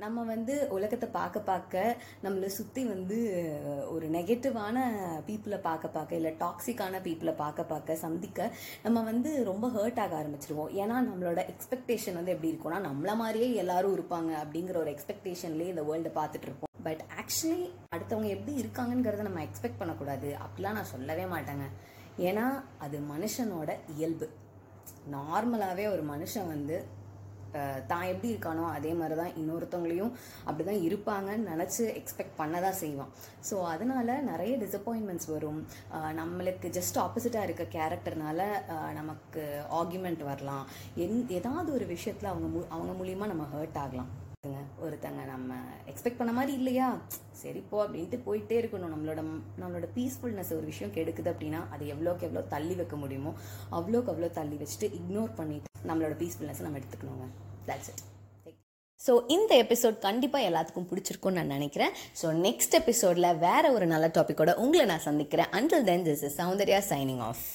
நம்ம வந்து உலகத்தை பார்க்க பார்க்க நம்மளை சுற்றி வந்து ஒரு நெகட்டிவான பீப்புளை பார்க்க பார்க்க இல்லை டாக்ஸிக்கான பீப்புளை பார்க்க பார்க்க சந்திக்க நம்ம வந்து ரொம்ப ஹர்ட் ஆக ஆரம்பிச்சிருவோம். ஏன்னா நம்மளோட எக்ஸ்பெக்டேஷன் வந்து எப்படி இருக்கும்னா நம்மள மாதிரியே எல்லாரும் இருப்பாங்க அப்படிங்கிற ஒரு எக்ஸ்பெக்டேஷன்லேயே இந்த வேர்ல்டை பார்த்துட்டு இருப்போம். பட் ஆக்சுவலி அடுத்தவங்க எப்படி இருக்காங்கங்கிறத நம்ம எக்ஸ்பெக்ட் பண்ணக்கூடாது. அப்படிலாம் நான் சொல்லவே மாட்டேங்க. ஏன்னா அது மனுஷனோட இயல்பு. நார்மலாகவே ஒரு மனுஷன் வந்து தான் எப்படி இருக்கானோ அதே மாதிரி தான் இன்னொருத்தவங்களையும் அப்படி தான் இருப்பாங்கன்னு நினச்சி எக்ஸ்பெக்ட் பண்ண தான் செய்வான். ஸோ அதனால நிறைய டிசப்பாயின்மெண்ட்ஸ் வரும். நம்மளுக்கு ஜஸ்ட் ஆப்போசிட்டாக இருக்க கேரக்டர்னால நமக்கு ஆர்குமெண்ட் வரலாம். எந் ஏதாவது ஒரு விஷயத்தில் அவங்க மு அவங்க மூலியமாக நம்ம ஹர்ட் ஆகலாம். ஒருத்தங்க நம்ம எக்ஸ்பெக்ட் பண்ண மாதிரி இல்லையா? சரிப்போ அப்படின்ட்டு போயிட்டே இருக்கணும். நம்மளோட நம்மளோட பீஸ்ஃபுல்னஸ் ஒரு விஷயம் கெடுக்குது அப்படின்னா அது எவ்வளோக்கு எவ்வளோ தள்ளி வைக்க முடியுமோ அவ்வளோக்கு அவ்வளோ தள்ளி வச்சுட்டு இக்னோர் பண்ணிட்டு நம்மளோட பீஸ்ஃபுல்னஸ் நம்ம எடுத்துக்கணுங்க. தட்ஸ் இட் ஸோ இந்த எபிசோட் கண்டிப்பாக எல்லாத்துக்கும் பிடிச்சிருக்கும்னு நான் நினைக்கிறேன். ஸோ நெக்ஸ்ட் எபிசோடில் வேற ஒரு நல்ல டாப்பிக்கோட உங்களை நான் சந்திக்கிறேன். Until then this is Soundarya signing off